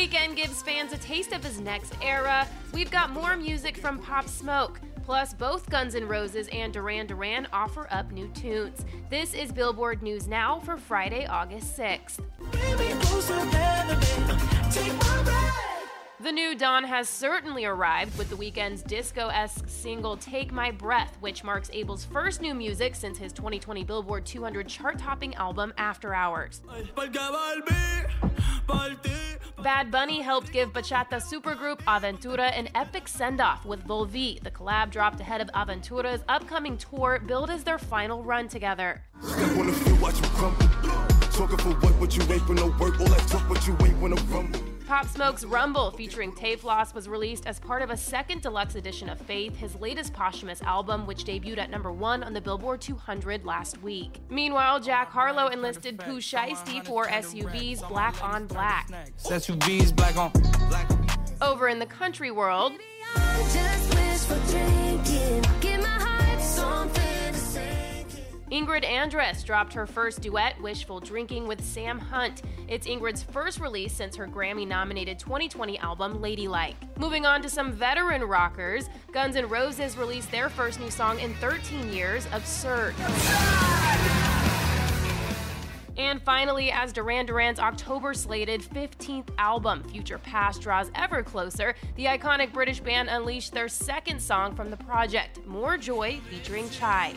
Weekend gives fans a taste of his next era. We've got more music from Pop Smoke. Plus, both Guns N' Roses and Duran Duran offer up new tunes. This is Billboard News Now for Friday, August 6th. The new dawn has certainly arrived with the Weeknd's disco esque single Take My Breath, which marks Abel's first new music since his 2020 Billboard 200 chart topping album After Hours. Bad Bunny helped give bachata supergroup Aventura an epic send off with Volví. The collab dropped ahead of Aventura's upcoming tour, billed as their final run together. Pop Smoke's Rumble featuring Tay Floss was released as part of a second deluxe edition of Faith, his latest posthumous album, which debuted at number one on the Billboard 200 last week. Meanwhile, Jack Harlow enlisted Pooh Shiesty for SUV's Black on Black. SUVs black on black. Over in the country world, Ingrid Andress dropped her first duet, Wishful Drinking, with Sam Hunt. It's Ingrid's first release since her Grammy nominated 2020 album, Ladylike. Moving on to some veteran rockers, Guns N' Roses released their first new song in 13 years, Absurd. And finally, as Duran Duran's October slated 15th album, Future Past, draws ever closer, the iconic British band unleashed their second song from the project, More Joy, featuring Chai.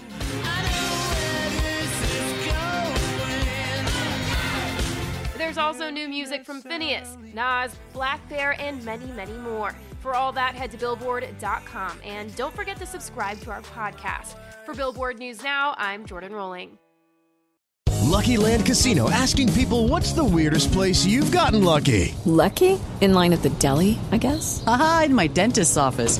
There's also new music from FINNEAS, Nas, Black Bear, and many, many more. For all that, head to Billboard.com and don't forget to subscribe to our podcast. For Billboard News Now, I'm Jordan Rolling. Lucky Land Casino asking people what's the weirdest place you've gotten lucky? Lucky? In line at the deli, I guess? Aha, in my dentist's office.